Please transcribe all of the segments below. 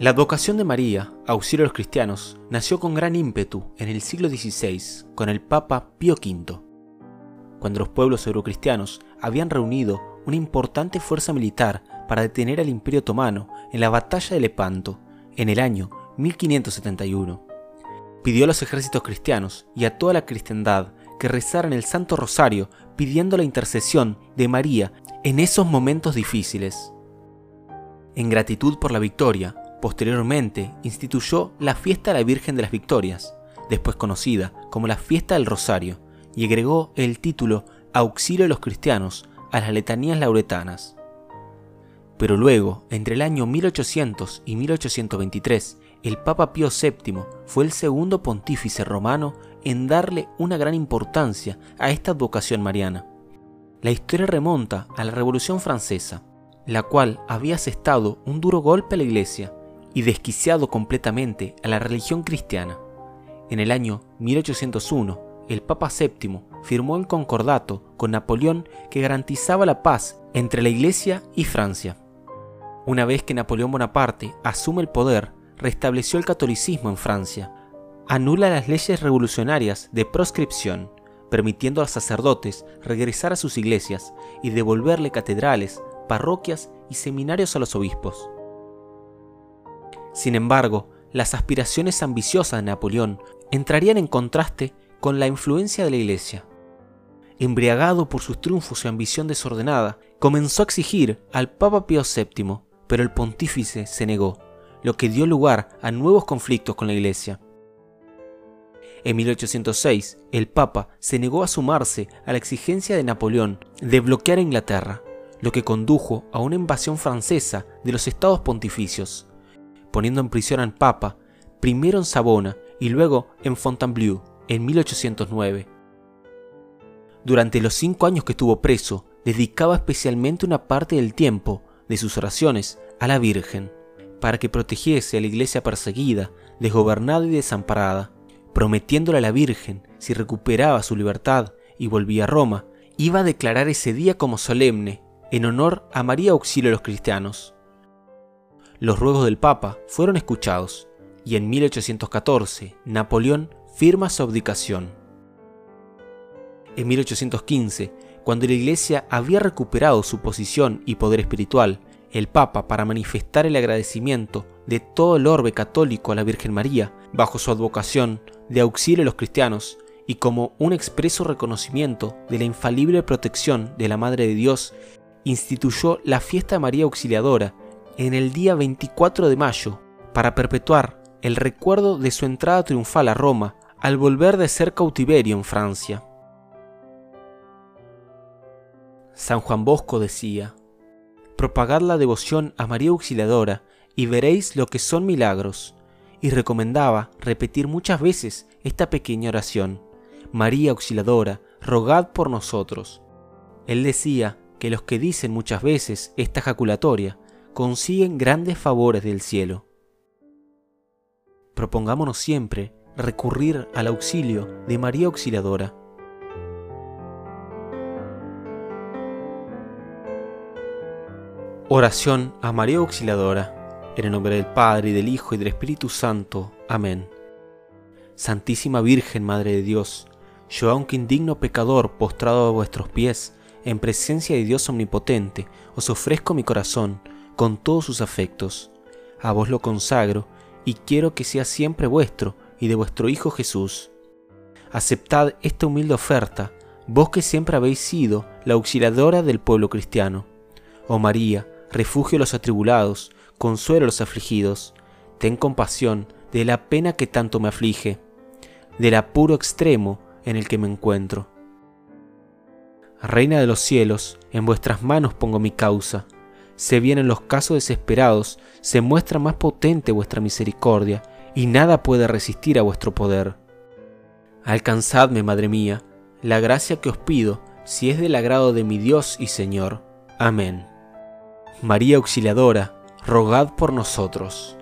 La advocación de María, auxilio a los cristianos, nació con gran ímpetu en el siglo XVI con el Papa Pío V, cuando los pueblos eurocristianos habían reunido una importante fuerza militar para detener al Imperio Otomano en la batalla de Lepanto en el año 1571. Pidió a los ejércitos cristianos y a toda la cristiandad que rezaran el Santo Rosario pidiendo la intercesión de María en esos momentos difíciles. En gratitud por la victoria, Posteriormente, instituyó la fiesta de la Virgen de las Victorias, después conocida como la fiesta del Rosario, y agregó el título Auxilio de los Cristianos a las letanías lauretanas. Pero luego, entre el año 1800 y 1823, el Papa Pío VII fue el segundo pontífice romano en darle una gran importancia a esta advocación mariana. La historia remonta a la Revolución Francesa, la cual había asestado un duro golpe a la Iglesia y desquiciado completamente a la religión cristiana. En el año 1801, el Papa VII firmó el concordato con Napoleón que garantizaba la paz entre la Iglesia y Francia. Una vez que Napoleón Bonaparte asume el poder, restableció el catolicismo en Francia, anula las leyes revolucionarias de proscripción, permitiendo a los sacerdotes regresar a sus iglesias y devolverle catedrales, parroquias y seminarios a los obispos. Sin embargo, las aspiraciones ambiciosas de Napoleón entrarían en contraste con la influencia de la Iglesia. Embriagado por sus triunfos y ambición desordenada, comenzó a exigir al Papa Pío VII, pero el pontífice se negó, lo que dio lugar a nuevos conflictos con la Iglesia. En 1806, el Papa se negó a sumarse a la exigencia de Napoleón de bloquear a Inglaterra, lo que condujo a una invasión francesa de los estados pontificios poniendo en prisión al Papa, primero en Sabona y luego en Fontainebleau en 1809. Durante los cinco años que estuvo preso, dedicaba especialmente una parte del tiempo de sus oraciones a la Virgen, para que protegiese a la iglesia perseguida, desgobernada y desamparada, prometiéndole a la Virgen, si recuperaba su libertad y volvía a Roma, iba a declarar ese día como solemne, en honor a María Auxilio de los cristianos. Los ruegos del Papa fueron escuchados y en 1814 Napoleón firma su abdicación. En 1815, cuando la Iglesia había recuperado su posición y poder espiritual, el Papa, para manifestar el agradecimiento de todo el orbe católico a la Virgen María, bajo su advocación de auxilio a los cristianos, y como un expreso reconocimiento de la infalible protección de la Madre de Dios, instituyó la fiesta María Auxiliadora en el día 24 de mayo para perpetuar el recuerdo de su entrada triunfal a Roma al volver de ser cautiverio en Francia. San Juan Bosco decía, Propagad la devoción a María Auxiliadora y veréis lo que son milagros, y recomendaba repetir muchas veces esta pequeña oración, María Auxiliadora, rogad por nosotros. Él decía que los que dicen muchas veces esta jaculatoria consiguen grandes favores del cielo. Propongámonos siempre recurrir al auxilio de María Auxiliadora. Oración a María Auxiliadora. En el nombre del Padre, y del Hijo, y del Espíritu Santo. Amén. Santísima Virgen, Madre de Dios, yo aunque indigno pecador postrado a vuestros pies, en presencia de Dios Omnipotente, os ofrezco mi corazón, con todos sus afectos. A vos lo consagro y quiero que sea siempre vuestro y de vuestro Hijo Jesús. Aceptad esta humilde oferta, vos que siempre habéis sido la auxiliadora del pueblo cristiano. Oh María, refugio de los atribulados, consuelo a los afligidos, ten compasión de la pena que tanto me aflige, del apuro extremo en el que me encuentro. Reina de los cielos, en vuestras manos pongo mi causa se vienen los casos desesperados, se muestra más potente vuestra misericordia, y nada puede resistir a vuestro poder. Alcanzadme, Madre mía, la gracia que os pido, si es del agrado de mi Dios y Señor. Amén. María Auxiliadora, rogad por nosotros.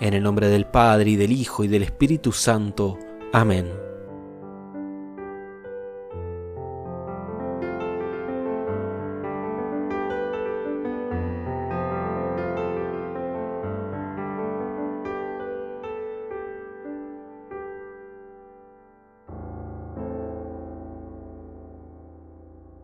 En el nombre del Padre, y del Hijo, y del Espíritu Santo. Amén.